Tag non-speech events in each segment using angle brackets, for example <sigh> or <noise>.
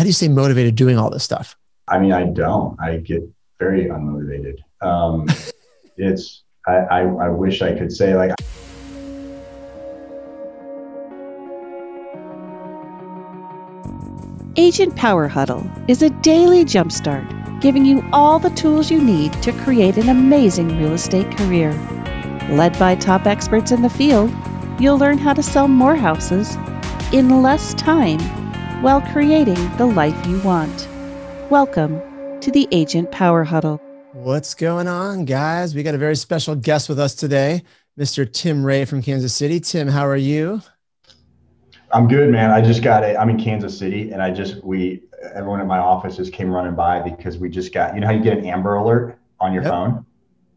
how do you stay motivated doing all this stuff? I mean, I don't. I get very unmotivated. Um, <laughs> it's I, I I wish I could say like. Agent Power Huddle is a daily jumpstart giving you all the tools you need to create an amazing real estate career. Led by top experts in the field, you'll learn how to sell more houses in less time while creating the life you want. Welcome to the Agent Power Huddle. What's going on, guys? We got a very special guest with us today, Mr. Tim Ray from Kansas City. Tim, how are you? I'm good, man. I just got it. I'm in Kansas City, and I just we everyone in my office just came running by because we just got you know how you get an Amber Alert on your yep. phone.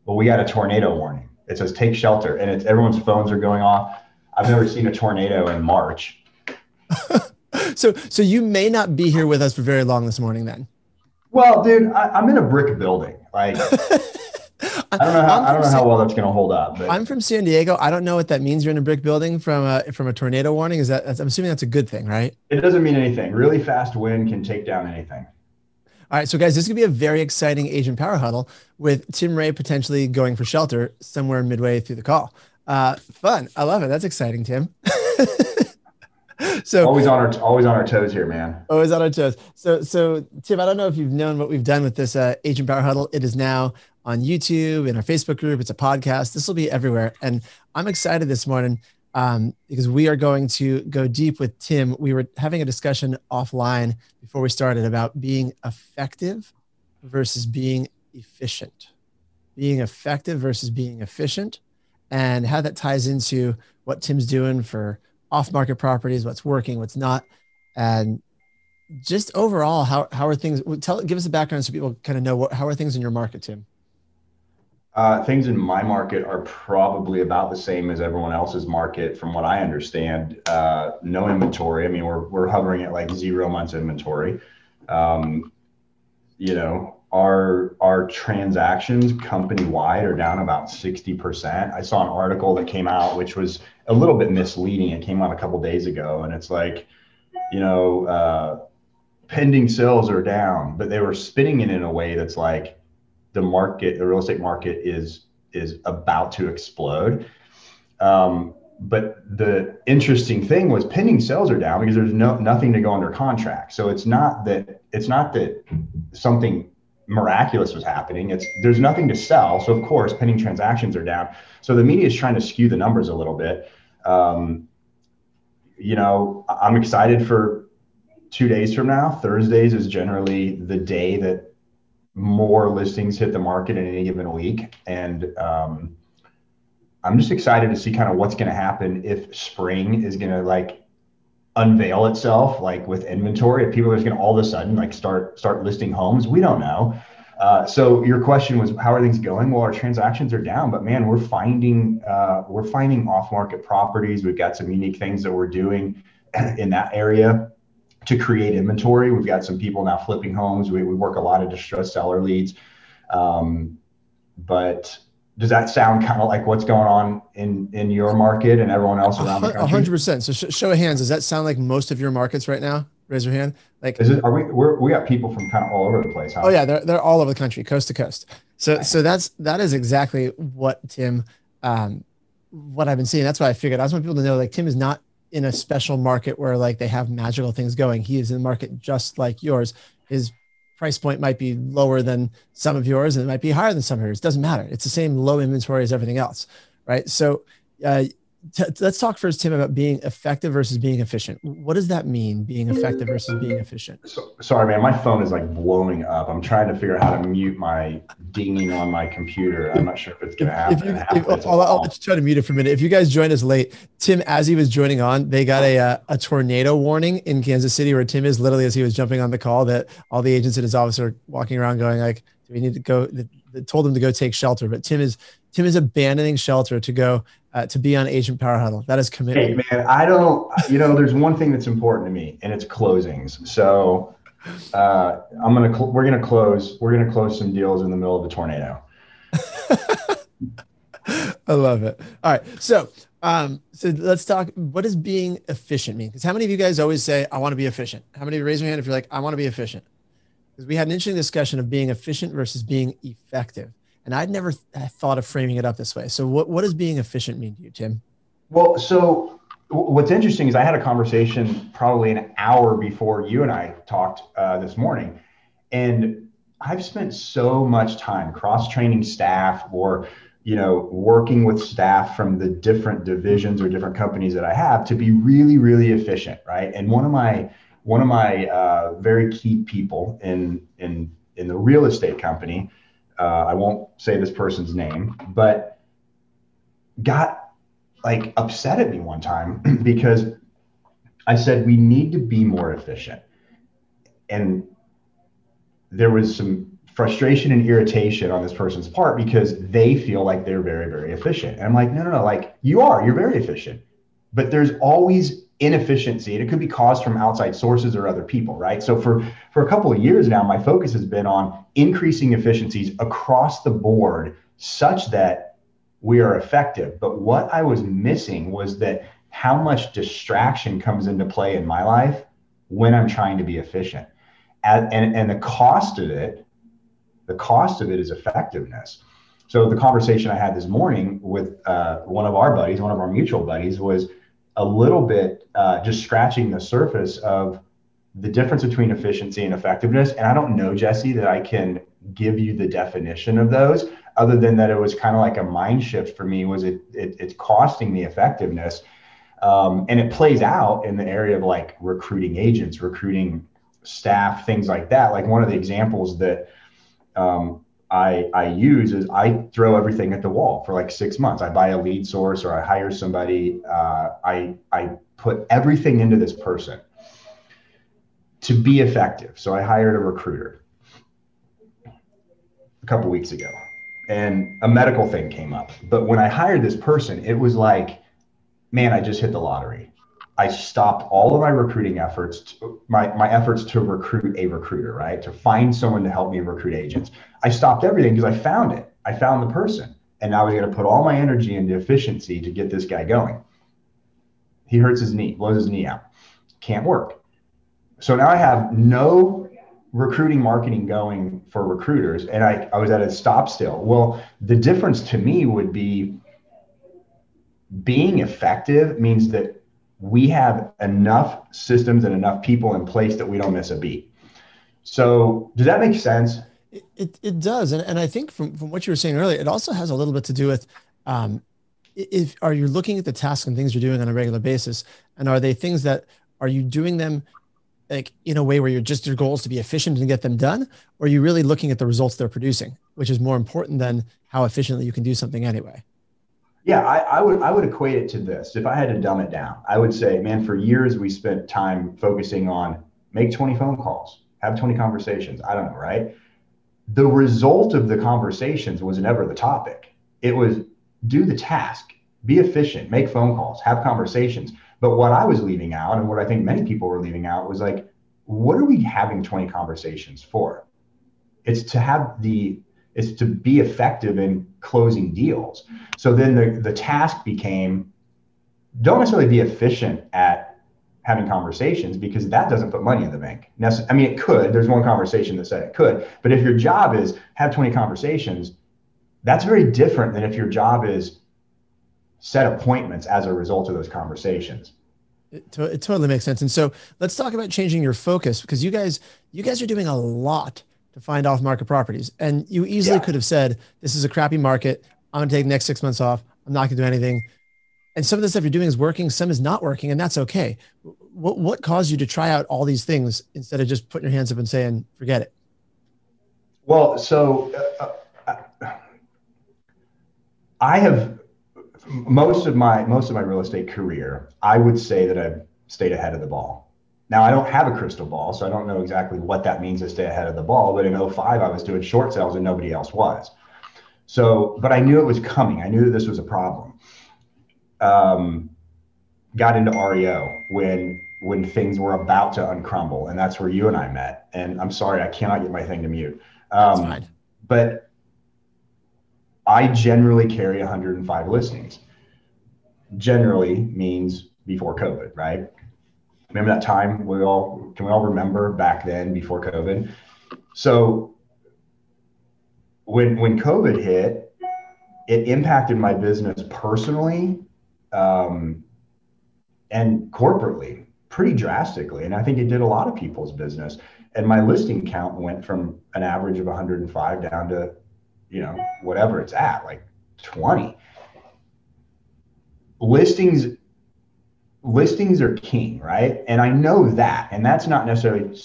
Well, we got a tornado warning. It says take shelter, and it's everyone's phones are going off. I've never seen a tornado in March. <laughs> so, so you may not be here with us for very long this morning, then. Well, dude, I, am in a brick building. Like, <laughs> I don't know how I don't know how well that's going to hold up. But. I'm from San Diego. I don't know what that means. You're in a brick building from a from a tornado warning. Is that? I'm assuming that's a good thing, right? It doesn't mean anything. Really fast wind can take down anything. All right, so guys, this is gonna be a very exciting Agent Power Huddle with Tim Ray potentially going for shelter somewhere midway through the call. Uh, fun. I love it. That's exciting, Tim. <laughs> <laughs> so always on our always on our toes here, man. Always on our toes. So so Tim, I don't know if you've known what we've done with this uh, Agent Power Huddle. It is now on YouTube in our Facebook group. It's a podcast. This will be everywhere, and I'm excited this morning um, because we are going to go deep with Tim. We were having a discussion offline before we started about being effective versus being efficient. Being effective versus being efficient, and how that ties into what Tim's doing for off market properties, what's working, what's not, and just overall, how, how are things? Tell, give us a background so people kind of know what, how are things in your market, Tim? Uh, things in my market are probably about the same as everyone else's market, from what I understand. Uh, no inventory. I mean, we're we're hovering at like zero months inventory. Um, you know, our our transactions company wide are down about 60%. I saw an article that came out which was a little bit misleading. It came out a couple days ago and it's like, you know, uh, pending sales are down, but they were spinning it in a way that's like the market, the real estate market is is about to explode. Um, but the interesting thing was pending sales are down because there's no nothing to go under contract. So it's not that it's not that something miraculous was happening. It's there's nothing to sell, so of course pending transactions are down. So the media is trying to skew the numbers a little bit. Um, you know, I'm excited for two days from now. Thursdays is generally the day that more listings hit the market in any given week, and um, I'm just excited to see kind of what's going to happen if spring is going to like unveil itself like with inventory if people are just going to all of a sudden like start start listing homes we don't know. Uh, so your question was how are things going? Well our transactions are down but man we're finding uh, we're finding off market properties. We've got some unique things that we're doing <clears throat> in that area to create inventory. We've got some people now flipping homes. We, we work a lot of distressed seller leads. Um, but does that sound kind of like what's going on in in your market and everyone else around the country? hundred percent. So sh- show of hands. Does that sound like most of your markets right now? Raise your hand. Like, is it? Are we? We're, we got people from kind of all over the place. Huh? Oh yeah, they're they're all over the country, coast to coast. So so that's that is exactly what Tim, um, what I've been seeing. That's why I figured I just want people to know like Tim is not in a special market where like they have magical things going. He is in the market just like yours. His price point might be lower than some of yours and it might be higher than some of yours. Doesn't matter. It's the same low inventory as everything else, right? So uh, t- let's talk first, Tim, about being effective versus being efficient. What does that mean, being effective versus being efficient? So, sorry, man, my phone is like blowing up. I'm trying to figure out how to mute my dinging on my computer. I'm not sure if it's going to happen. If you, if, I'll, I'll, just try to mute it for a minute. If you guys joined us late, Tim, as he was joining on, they got a, uh, a tornado warning in Kansas City where Tim is literally as he was jumping on the call that all the agents in his office are walking around going like, do we need to go? They told him to go take shelter, but Tim is Tim is abandoning shelter to go uh, to be on Agent Power Huddle. That is commitment. Hey man, I don't. You know, there's one thing that's important to me, and it's closings. So uh, I'm gonna cl- we're gonna close we're gonna close some deals in the middle of the tornado. <laughs> I love it. All right, so Um, so let's talk. What does being efficient mean? Because how many of you guys always say, "I want to be efficient"? How many of you raise your hand if you're like, "I want to be efficient"? Because we had an interesting discussion of being efficient versus being effective, and I'd never th- thought of framing it up this way. So, what what does being efficient mean to you, Tim? Well, so what's interesting is I had a conversation probably an hour before you and I talked uh, this morning, and I've spent so much time cross training staff or you know, working with staff from the different divisions or different companies that I have to be really, really efficient, right? And one of my one of my uh, very key people in in in the real estate company, uh, I won't say this person's name, but got like upset at me one time <clears throat> because I said we need to be more efficient, and there was some frustration and irritation on this person's part because they feel like they're very, very efficient. And I'm like, no, no, no, like you are, you're very efficient. But there's always inefficiency and it could be caused from outside sources or other people, right? So for for a couple of years now, my focus has been on increasing efficiencies across the board such that we are effective. But what I was missing was that how much distraction comes into play in my life when I'm trying to be efficient. And, and, and the cost of it the cost of it is effectiveness. So the conversation I had this morning with uh, one of our buddies, one of our mutual buddies, was a little bit uh, just scratching the surface of the difference between efficiency and effectiveness. And I don't know, Jesse, that I can give you the definition of those, other than that it was kind of like a mind shift for me. Was it, it it's costing me effectiveness, um, and it plays out in the area of like recruiting agents, recruiting staff, things like that. Like one of the examples that um, I, I use is I throw everything at the wall for like six months. I buy a lead source or I hire somebody. Uh, I, I put everything into this person to be effective. So I hired a recruiter a couple weeks ago and a medical thing came up. But when I hired this person, it was like, man, I just hit the lottery. I stopped all of my recruiting efforts, to, my, my efforts to recruit a recruiter, right? To find someone to help me recruit agents. I stopped everything because I found it. I found the person. And now I was going to put all my energy into efficiency to get this guy going. He hurts his knee, blows his knee out. Can't work. So now I have no recruiting marketing going for recruiters. And I, I was at a stop still. Well, the difference to me would be being effective means that we have enough systems and enough people in place that we don't miss a beat. So, does that make sense? It, it, it does. And, and I think from, from what you were saying earlier, it also has a little bit to do with um, if are you looking at the tasks and things you're doing on a regular basis and are they things that are you doing them like in a way where you're just your goal is to be efficient and get them done or are you really looking at the results they're producing which is more important than how efficiently you can do something anyway yeah, I, I, would I would equate it to this. If I had to dumb it down, I would say, man, for years we spent time focusing on make 20 phone calls, have 20 conversations. I don't know, right? The result of the conversations was never the topic. It was do the task, be efficient, make phone calls, have conversations. But what I was leaving out, and what I think many people were leaving out, was like, what are we having 20 conversations for? It's to have the is to be effective in closing deals. So then the, the task became don't necessarily be efficient at having conversations because that doesn't put money in the bank. Now, I mean, it could. There's one conversation that said it could. But if your job is have 20 conversations, that's very different than if your job is set appointments as a result of those conversations. It, to, it totally makes sense. And so let's talk about changing your focus because you guys, you guys are doing a lot to find off market properties. And you easily yeah. could have said, This is a crappy market. I'm going to take the next six months off. I'm not going to do anything. And some of the stuff you're doing is working, some is not working, and that's okay. What, what caused you to try out all these things instead of just putting your hands up and saying, Forget it? Well, so uh, uh I have most of my most of my real estate career, I would say that I've stayed ahead of the ball. Now, I don't have a crystal ball, so I don't know exactly what that means to stay ahead of the ball. But in 05, I was doing short sales and nobody else was. So, but I knew it was coming. I knew that this was a problem. Um, got into REO when when things were about to uncrumble, and that's where you and I met. And I'm sorry, I cannot get my thing to mute. Um, but I generally carry 105 listings generally means before COVID, right? Remember that time we all can we all remember back then before COVID? So when when COVID hit, it impacted my business personally um, and corporately pretty drastically. And I think it did a lot of people's business. And my listing count went from an average of 105 down to, you know, whatever it's at, like 20. Listings listings are king, right? And I know that. And that's not necessarily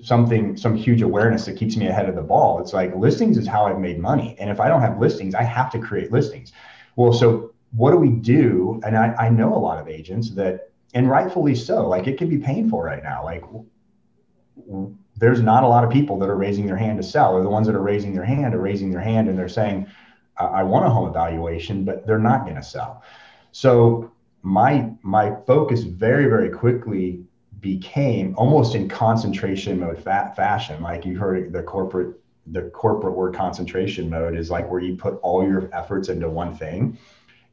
something, some huge awareness that keeps me ahead of the ball. It's like listings is how I've made money. And if I don't have listings, I have to create listings. Well, so what do we do? And I, I know a lot of agents that, and rightfully so, like it can be painful right now. Like there's not a lot of people that are raising their hand to sell, or the ones that are raising their hand are raising their hand and they're saying, I want a home evaluation, but they're not going to sell. So my my focus very very quickly became almost in concentration mode fat fashion. Like you heard the corporate the corporate word concentration mode is like where you put all your efforts into one thing.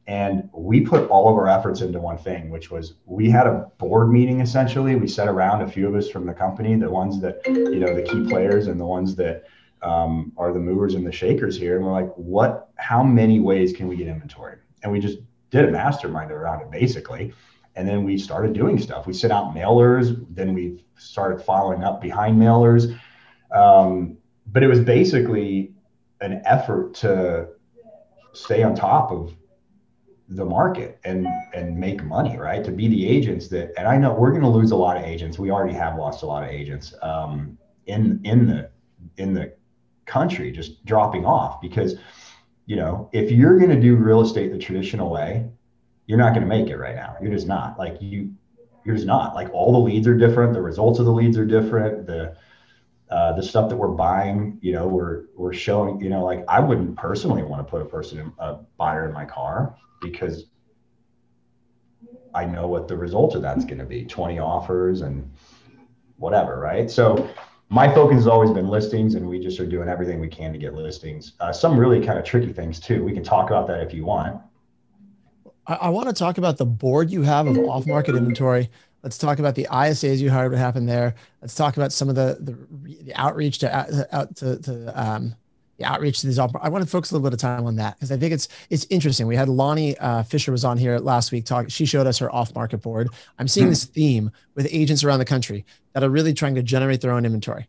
And we put all of our efforts into one thing which was we had a board meeting essentially. We sat around a few of us from the company the ones that you know the key players and the ones that um, are the movers and the shakers here. And we're like what how many ways can we get inventory? And we just did a mastermind around it basically. And then we started doing stuff. We sent out mailers. Then we started following up behind mailers. Um, but it was basically an effort to stay on top of the market and and make money right to be the agents that and i know we're going to lose a lot of agents we already have lost a lot of agents um, in in the in the country just dropping off because you know, if you're going to do real estate the traditional way, you're not going to make it right now. You're just not. Like you, you're just not. Like all the leads are different. The results of the leads are different. The uh, the stuff that we're buying, you know, we're we're showing. You know, like I wouldn't personally want to put a person, in, a buyer in my car because I know what the result of that's going to be. 20 offers and whatever, right? So my focus has always been listings and we just are doing everything we can to get listings. Uh, some really kind of tricky things too. We can talk about that if you want. I, I want to talk about the board you have of off-market inventory. Let's talk about the isas you hired what happened there. Let's talk about some of the the, the outreach to out to, to um, the outreach to these off i want to focus a little bit of time on that because i think it's it's interesting. We had lonnie uh, fisher was on here last week talking she showed us her off-market board. I'm seeing mm-hmm. this theme with agents around the country that are really trying to generate their own inventory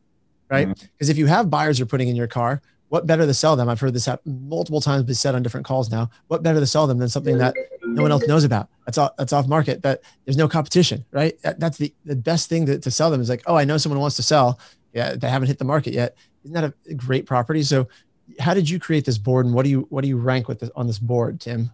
right? Because mm-hmm. if you have buyers you're putting in your car what better to sell them? I've heard this multiple times be said on different calls now what better to sell them than something that no one else knows about that's off that's off market that there's no competition right? That, that's the, the best thing to, to sell them is like oh i know someone wants to sell. Yeah they haven't hit the market yet isn't that a great property so how did you create this board and what do you what do you rank with this, on this board tim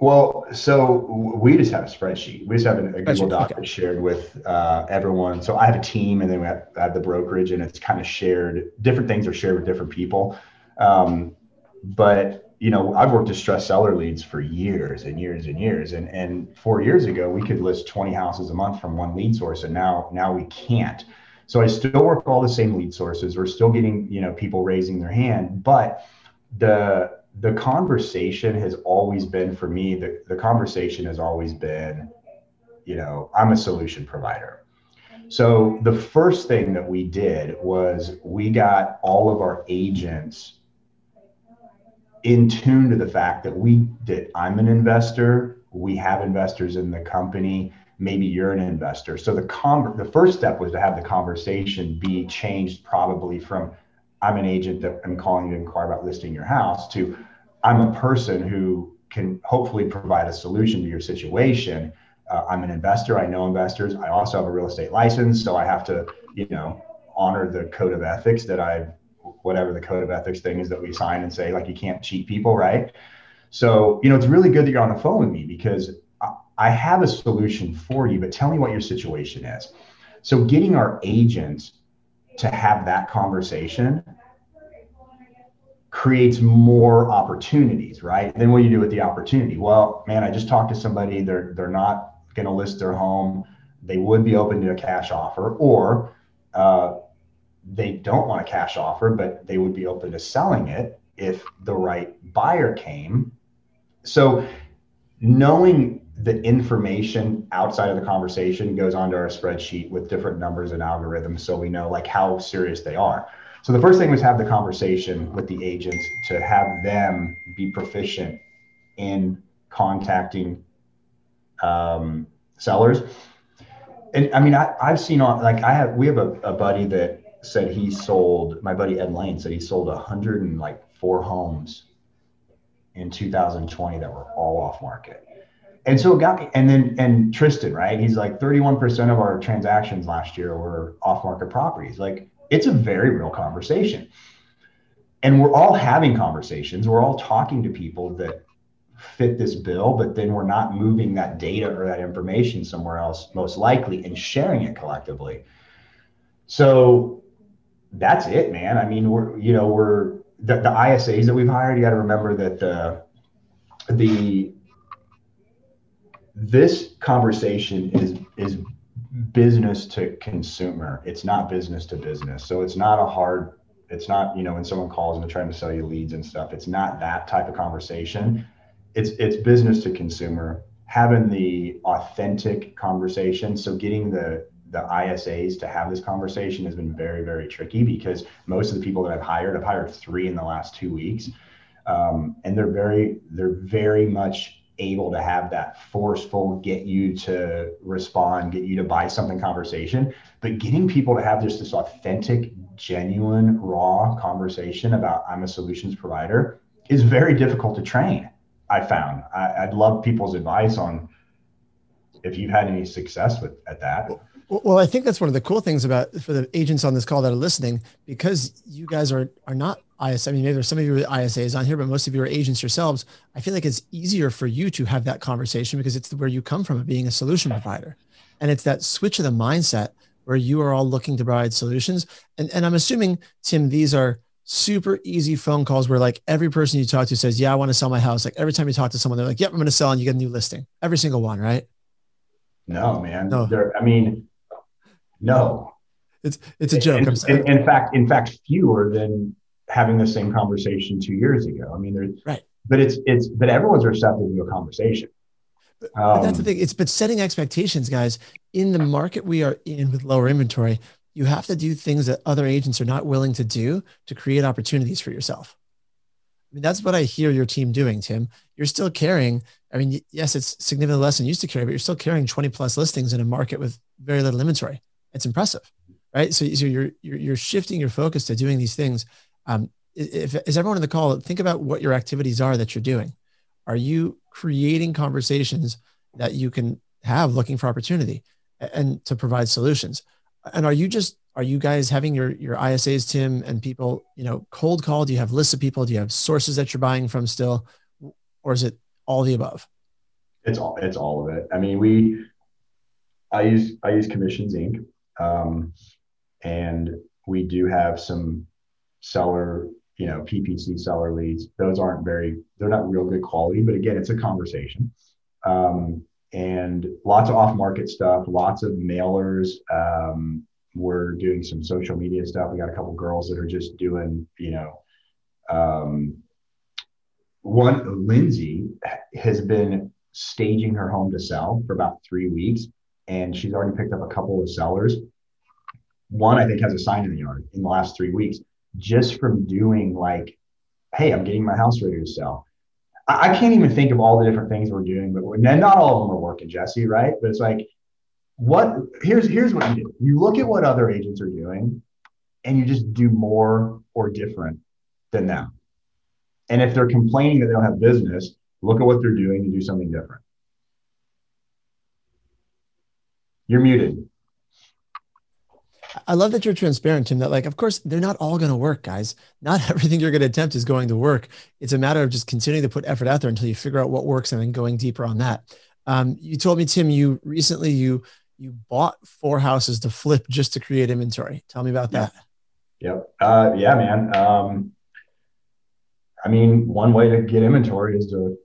well, so we just have a spreadsheet. We just have a, a Google Doc okay. shared with uh, everyone. So I have a team, and then we have, have the brokerage, and it's kind of shared. Different things are shared with different people. Um, but you know, I've worked distressed seller leads for years and years and years. And and four years ago, we could list 20 houses a month from one lead source, and now now we can't. So I still work all the same lead sources. We're still getting you know people raising their hand, but the the conversation has always been for me the, the conversation has always been you know i'm a solution provider so the first thing that we did was we got all of our agents in tune to the fact that we that i'm an investor we have investors in the company maybe you're an investor so the con the first step was to have the conversation be changed probably from I'm an agent that I'm calling to inquire about listing your house to I'm a person who can hopefully provide a solution to your situation. Uh, I'm an investor. I know investors. I also have a real estate license, so I have to, you know, honor the code of ethics that I, whatever the code of ethics thing is that we sign and say like you can't cheat people, right? So you know, it's really good that you're on the phone with me because I, have a solution for you. But tell me what your situation is. So getting our agents to have that conversation creates more opportunities, right? Then what do you do with the opportunity? Well, man, I just talked to somebody, they're they're not going to list their home. They would be open to a cash offer, or uh, they don't want a cash offer, but they would be open to selling it if the right buyer came. So knowing the information outside of the conversation goes onto our spreadsheet with different numbers and algorithms so we know like how serious they are. So the first thing was have the conversation with the agents to have them be proficient in contacting um, sellers. And i mean I, i've seen on like i have we have a, a buddy that said he sold my buddy ed lane said he sold 104 homes in 2020 that were all off market and so it got me and then and tristan right? He's like 31% of our transactions last year were off market properties. Like it's a very real conversation. And we're all having conversations. We're all talking to people that fit this bill but then we're not moving that data or that information somewhere else most likely and sharing it collectively. So that's it man. I mean we're you know we're the, the isas that we've hired you got to remember that the the this conversation is is business to consumer. It's not business to business. So it's not a hard. It's not you know when someone calls and they're trying to sell you leads and stuff. It's not that type of conversation. It's it's business to consumer. Having the authentic conversation. So getting the the ISAs to have this conversation has been very very tricky because most of the people that I've hired, I've hired three in the last two weeks, um, and they're very they're very much able to have that forceful get you to respond get you to buy something conversation. But getting people to have just this authentic genuine raw conversation about i'm a solutions provider is very difficult to train i found. I, would love people's advice on if you've had any success with at that. Well, I think that's one of the cool things about for the agents on this call that are listening, because you guys are are not IS. I mean, maybe there's some of you with ISAs on here, but most of you are agents yourselves. I feel like it's easier for you to have that conversation because it's where you come from, being a solution provider, and it's that switch of the mindset where you are all looking to provide solutions. And and I'm assuming Tim, these are super easy phone calls where like every person you talk to says, "Yeah, I want to sell my house." Like every time you talk to someone, they're like, "Yep, I'm going to sell," and you get a new listing. Every single one, right? No, man. No. I mean no. It's it's a joke. In, in, in, fact, in fact, fewer than having the same conversation two years ago. I mean, there's right, but it's it's but everyone's receptive to a conversation. But, um, but that's the um, thing. It's but setting expectations, guys. In the market we are in with lower inventory, you have to do things that other agents are not willing to do to create opportunities for yourself. I mean, that's what I hear your team doing, Tim. You're still carrying. I mean, yes, it's significantly less than you used to carry, but you're still carrying 20 plus listings in a market with very little inventory it's impressive, right? So, so you're, you're, you're shifting your focus to doing these things. Um, if, is everyone in the call, think about what your activities are that you're doing. Are you creating conversations that you can have looking for opportunity and to provide solutions? And are you just, are you guys having your, your ISAs, Tim, and people, you know, cold call? Do you have lists of people? Do you have sources that you're buying from still? Or is it all the above? It's all, it's all of it. I mean, we, I use, I use Commissions Inc. Um, and we do have some seller, you know, PPC seller leads. Those aren't very, they're not real good quality, but again, it's a conversation. Um, and lots of off market stuff, lots of mailers. Um, we're doing some social media stuff. We got a couple girls that are just doing, you know, um, one Lindsay has been staging her home to sell for about three weeks and she's already picked up a couple of sellers. One, I think, has a sign in the yard in the last three weeks just from doing like, hey, I'm getting my house ready to sell. I, I can't even think of all the different things we're doing, but not all of them are working, Jesse, right? But it's like, what here's here's what you do. You look at what other agents are doing and you just do more or different than them. And if they're complaining that they don't have business, look at what they're doing and do something different. You're muted. I love that you're transparent, Tim. That like, of course, they're not all going to work, guys. Not <laughs> everything you're going to attempt is going to work. It's a matter of just continuing to put effort out there until you figure out what works, and then going deeper on that. Um, you told me, Tim, you recently you you bought four houses to flip just to create inventory. Tell me about that. Yep. Uh, yeah, man. Um, I mean, one way to get inventory is to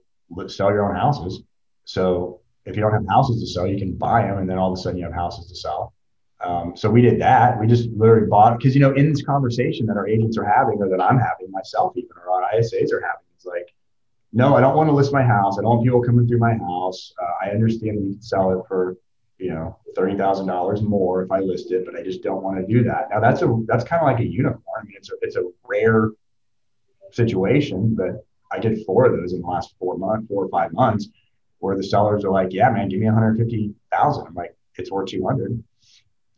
sell your own houses. So if you don't have houses to sell, you can buy them, and then all of a sudden you have houses to sell. Um, so we did that. We just literally bought because you know in this conversation that our agents are having, or that I'm having myself, even or our ISAs are having, it's like no, I don't want to list my house. I don't want people coming through my house. Uh, I understand we can sell it for, you know, thirty thousand dollars more if I list it, but I just don't want to do that. Now that's a that's kind of like a unicorn. I mean, it's a it's a rare situation, but I did four of those in the last four months, four or five months, where the sellers are like, "Yeah, man, give me one hundred fifty thousand. I'm like, "It's worth two hundred.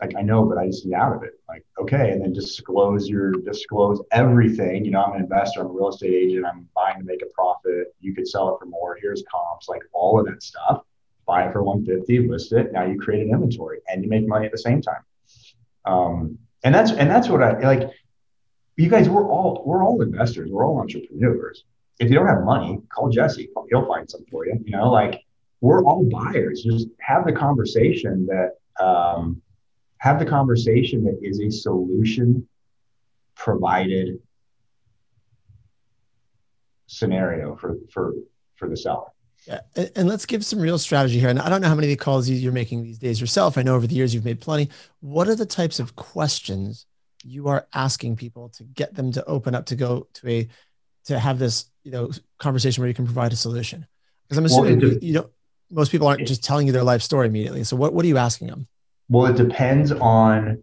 Like I know, but I just need out of it. Like, okay, and then disclose your disclose everything. You know, I'm an investor, I'm a real estate agent, I'm buying to make a profit. You could sell it for more. Here's comps, like all of that stuff. Buy it for 150, list it. Now you create an inventory and you make money at the same time. Um, and that's and that's what I like. You guys, we're all we're all investors. We're all entrepreneurs. If you don't have money, call Jesse. He'll find some for you. You know, like we're all buyers. Just have the conversation that um, have the conversation that is a solution provided scenario for for for the seller. Yeah, and, let's give some real strategy here. And I don't know how many calls you're making these days yourself. I know over the years you've made plenty. What are the types of questions you are asking people to get them to open up to go to a to have this you know conversation where you can provide a solution? Because I'm assuming well, you know most people aren't just telling you their life story immediately. So what what are you asking them? Well, it depends on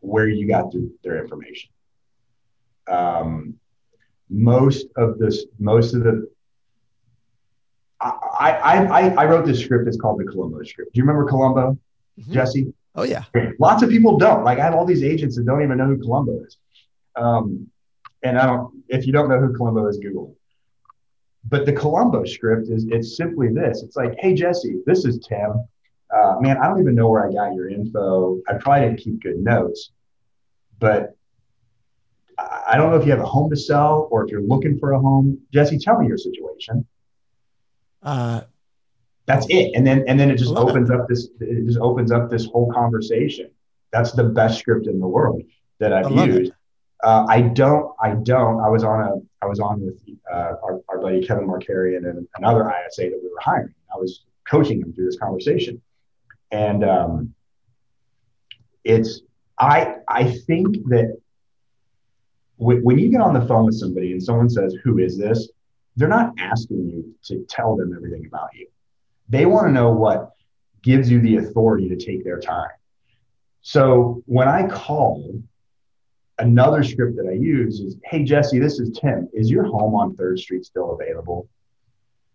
where you got their, their information. Um, most of this, most of the, I, I, I, I wrote this script. It's called the Columbo script. Do you remember Columbo, mm-hmm. Jesse? Oh yeah. Lots of people don't. Like I have all these agents that don't even know who Columbo is. Um, and I don't. If you don't know who Columbo is, Google. But the Columbo script is it's simply this. It's like, hey Jesse, this is Tim uh, man, I don't even know where I got your info. I probably didn't keep good notes, but I don't know if you have a home to sell or if you're looking for a home. Jesse, tell me your situation. Uh, That's it, and then and then it just opens it. up this it just opens up this whole conversation. That's the best script in the world that I've used. Uh, I don't. I don't. I was on a. I was on with uh, our, our buddy Kevin Markarian and another ISA that we were hiring. I was coaching him through this conversation, and um, it's I I think that w- when you get on the phone with somebody and someone says, "Who is this?" They're not asking you to tell them everything about you. They want to know what gives you the authority to take their time. So when I call, another script that I use is, "Hey Jesse, this is Tim. Is your home on Third Street still available?"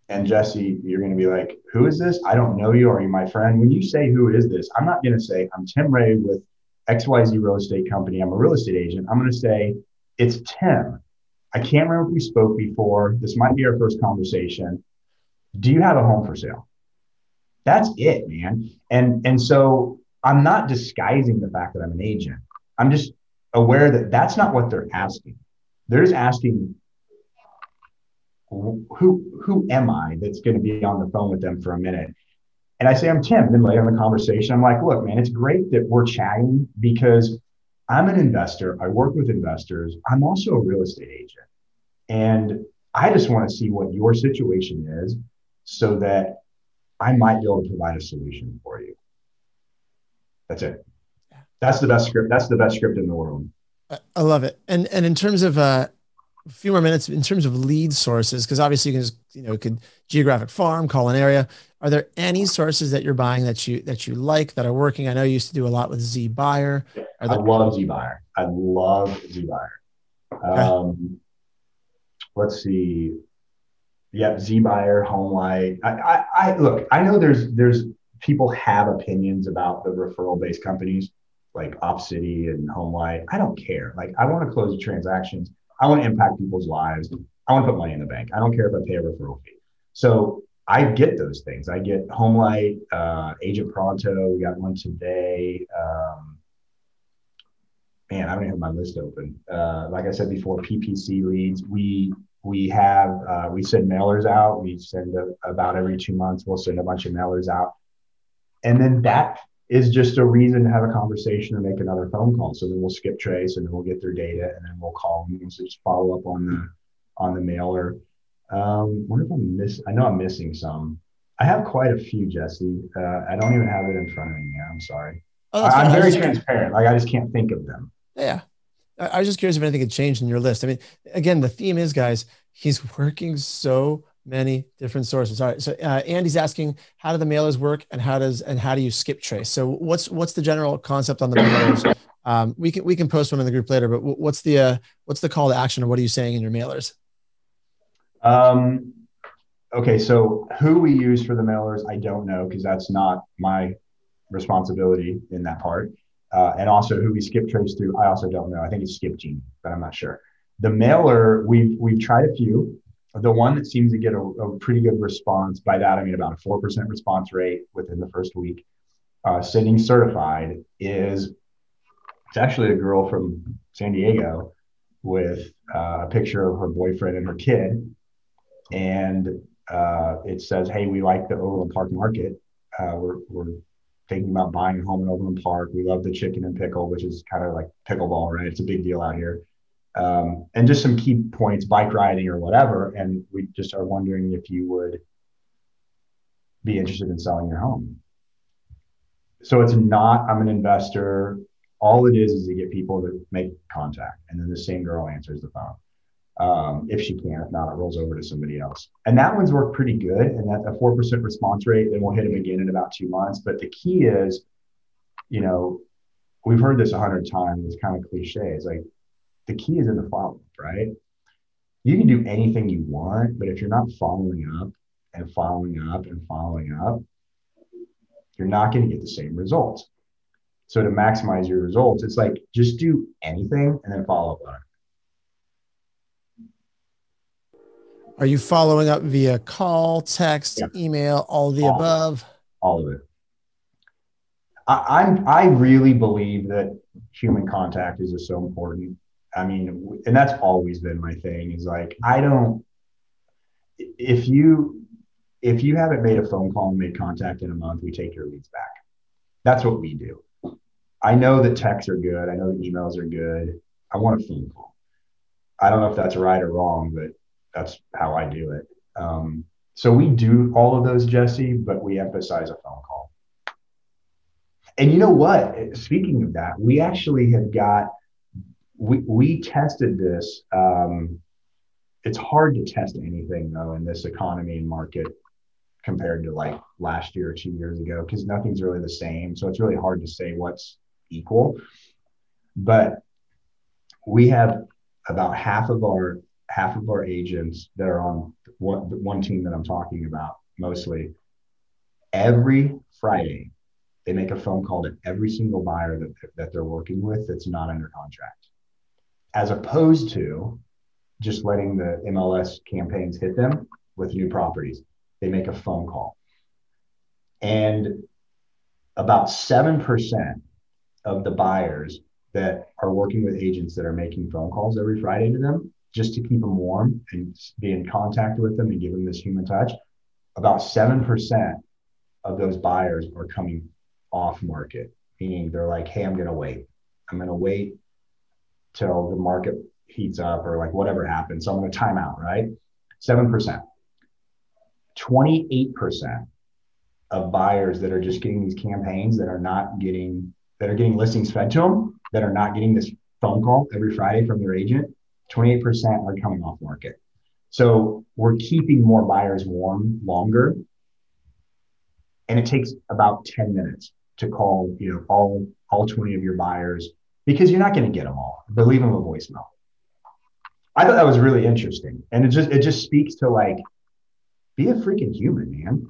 and Jesse, you're going to be like, who is this? I don't know you. Are you my friend? When you say, who is this? I'm not going to say, I'm Tim Ray with XYZ Real Estate Company. I'm a real estate agent. I'm going to say, it's Tim. I can't remember if we spoke before. This might be our first conversation. Do you have a home for sale? That's it, man. And, and so I'm not disguising the fact that I'm an agent. I'm just aware that that's not what they're asking. They're just asking, who who am I that's going to be on the phone with them for a minute? And I say, I'm Tim. Then later in the conversation, I'm like, look, man, it's great that we're chatting because I'm an investor. I work with investors. I'm also a real estate agent. And I just want to see what your situation is so that I might be able to provide a solution for you. That's it. That's the best script. That's the best script in the world. I love it. And and in terms of uh, a few more minutes in terms of lead sources, because obviously you can just, you know, you could geographic farm, call an area. Are there any sources that you're buying that you that you like that are working? I know you used to do a lot with Z Buyer. There- I love Z Buyer. I love Z Buyer. Okay. Um, let's see. Yep, Z Buyer, HomeLight. I, I, I look. I know there's there's people have opinions about the referral based companies like OpCity and HomeLight. I don't care. Like I want to close transactions. I want to impact people's lives. I want to put money in the bank. I don't care if I pay a referral fee. So I get those things. I get HomeLight, uh, Agent Pronto. We got one today. Um, man, I don't even have my list open. Uh, like I said before, PPC leads. We we have uh, we send mailers out. We send a, about every two months. We'll send a bunch of mailers out, and then that is just a reason to have a conversation or make another phone call. So then we'll skip trace and then we'll get their data and then we'll call them and just follow up on the on the mailer. Um, what if I'm miss? I know I'm missing some. I have quite a few, Jesse. Uh, I don't even have it in front of me. I'm sorry. Oh, I, am very transparent. Like I just can't think of them. Yeah. I was just curious if anything had changed in your list. I mean, again, the theme is, guys, he's working so many different sources. All right. So uh, Andy's asking, how do the mailers work, and how does and how do you skip trace? So what's what's the general concept on the mailers? Um, we can we can post one in the group later, but what's the uh, what's the call to action, or what are you saying in your mailers? Um, okay, so who we use for the mailers, I don't know because that's not my responsibility in that part. Uh, and also who we skip trace through, I also don't know. I think it's Skip Genie, but I'm not sure. The mailer, we've we've tried a few. The one that seems to get a, a pretty good response, by that I mean about a four percent response rate within the first week, uh, sending certified is it's actually a girl from San Diego with uh, a picture of her boyfriend and her kid, and uh, it says, "Hey, we like the Overland Park Market. Uh, we're, we're thinking about buying a home in Overland Park. We love the chicken and pickle, which is kind of like pickleball, right? It's a big deal out here. Um, and just some key points, bike riding or whatever. And we just are wondering if you would be interested in selling your home. So it's not, I'm an investor. All it is is to get people to make contact. And then the same girl answers the phone um, if she can. If not, it rolls over to somebody else. And that one's worked pretty good. And that's a 4% response rate. Then we'll hit them again in about two months. But the key is, you know, we've heard this a hundred times. It's kind of cliche. It's like the key is in the follow up, right? You can do anything you want, but if you're not following up and following up and following up, you're not going to get the same results. So to maximize your results, it's like just do anything and then follow up on it. Are you following up via call, text, yeah. email, all of the all above? Of all of it. I, I'm I really believe that human contact is just so important. I mean, and that's always been my thing. Is like I don't. If you if you haven't made a phone call and made contact in a month, we take your leads back. That's what we do. I know that texts are good. I know that emails are good. I want a phone call. I don't know if that's right or wrong, but that's how I do it. Um, so we do all of those, Jesse, but we emphasize a phone call. And you know what? Speaking of that, we actually have got we we tested this. Um, it's hard to test anything though in this economy and market compared to like last year or two years ago because nothing's really the same. So it's really hard to say what's equal. But we have about half of our half of our agents that are on one, one team that I'm talking about mostly, every Friday, they make a phone call to every single buyer that, that they're working with that's not under contract, as opposed to just letting the MLS campaigns hit them with new properties. They make a phone call. And about 7% of the buyers that are working with agents that are making phone calls every Friday to them just to keep them warm and be in contact with them and give them this human touch, about 7% of those buyers are coming off market, meaning they're like, hey, I'm going to wait. I'm going to wait till the market heats up or like whatever happens. So I'm going to time out, right? 7%. 28% of buyers that are just getting these campaigns that are not getting, that are getting listings fed to them, that are not getting this phone call every Friday from their agent 28% are coming off market. So we're keeping more buyers warm longer. And it takes about 10 minutes to call, you know, all all 20 of your buyers because you're not going to get them all, but leave them a voicemail. I thought that was really interesting. And it just it just speaks to like be a freaking human, man.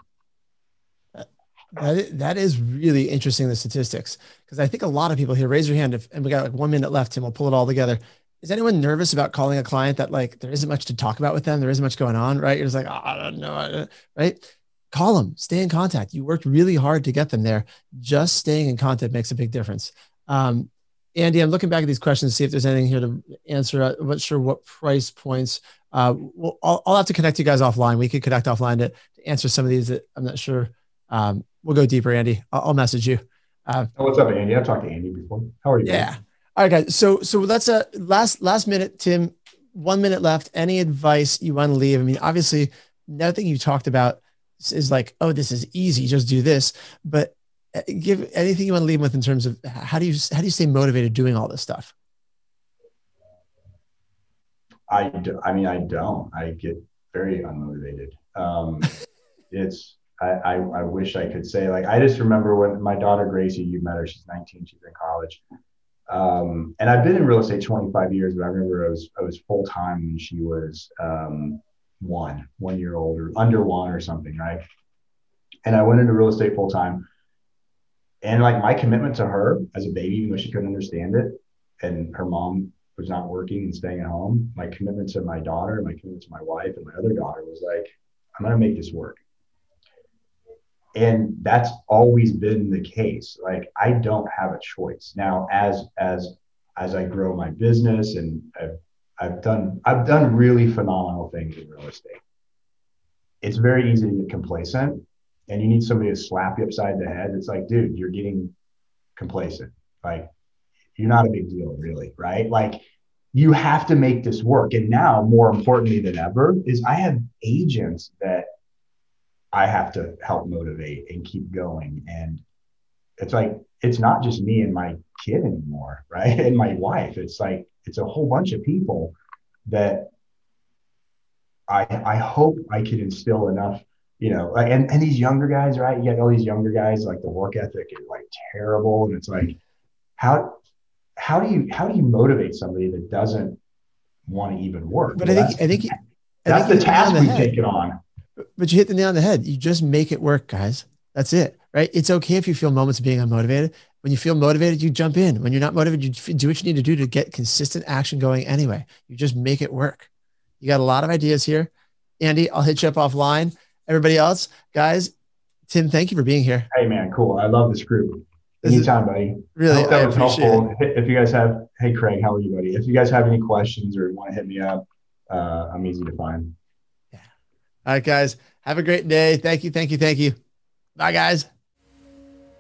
That that is really interesting, the statistics, because I think a lot of people here raise your hand if, and we got like one minute left and we'll pull it all together is anyone nervous about calling a client that like there isn't much to talk about with them? There isn't much going on, right? You're just like, oh, I don't know, right? Call them, stay in contact. You worked really hard to get them there. Just staying in contact makes a big difference. Um, Andy, I'm looking back at these questions to see if there's anything here to answer. I'm not sure what price points. Uh, well, I'll, I'll, have to connect you guys offline. We could connect offline to, to answer some of these that I'm not sure. Um, we'll go deeper, Andy. I'll, I'll message you. Uh, oh, what's up, Andy? I've talked to Andy before. How are you? Yeah. All right, guys. So so that's a last last minute, Tim. One minute left. Any advice you want to leave? I mean, obviously, nothing you talked about is like, oh, this is easy. Just do this. But give anything you want to leave with in terms of how do you how do you stay motivated doing all this stuff? I do, I mean, I don't. I get very unmotivated. Um, <laughs> it's I, I, I wish I could say like I just remember when my daughter Gracie, you met her, she's 19, she's in college. Um, and I've been in real estate 25 years, but I remember I was I was full time when she was um, one, one year old or under one or something, right? And I went into real estate full time. And like my commitment to her as a baby, even though she couldn't understand it, and her mom was not working and staying at home, my commitment to my daughter, my commitment to my wife and my other daughter was like, I'm gonna make this work. And that's always been the case. Like i don't have a choice. Now as as as i grow my business and i've, I've done i've done really phenomenal things in real estate it's very easy to get complacent and you need somebody to slap you upside the head it's like dude you're getting complacent like you're not a big deal really right like you have to make this work and now more importantly than ever is i have agents that I have to help motivate and keep going. And it's like, it's not just me and my kid anymore, <laughs> right? And my wife. It's like, it's a whole bunch of people that I, I hope I can instill enough, you know, and, and these younger guys, right? You get all these younger guys, like the work ethic is like terrible. And it's like, how, how do you, how do you motivate somebody that doesn't want to even work? But well, I think, I think, that's I think the task we've taken on but you hit the nail on the head. You just make it work, guys. That's it, right? It's okay if you feel moments of being unmotivated. When you feel motivated, you jump in. When you're not motivated, you do what you need to do to get consistent action going anyway. You just make it work. You got a lot of ideas here. Andy, I'll hit you up offline. Everybody else, guys, Tim, thank you for being here. Hey, man, cool. I love this group. This Anytime, buddy. Really, I that was helpful. It. If you guys have, hey, Craig, how are you, buddy? If you guys have any questions or want to hit me up, uh, I'm easy to find. Yeah. All right, guys. Have a great day. Thank you. Thank you. Thank you. Bye, guys.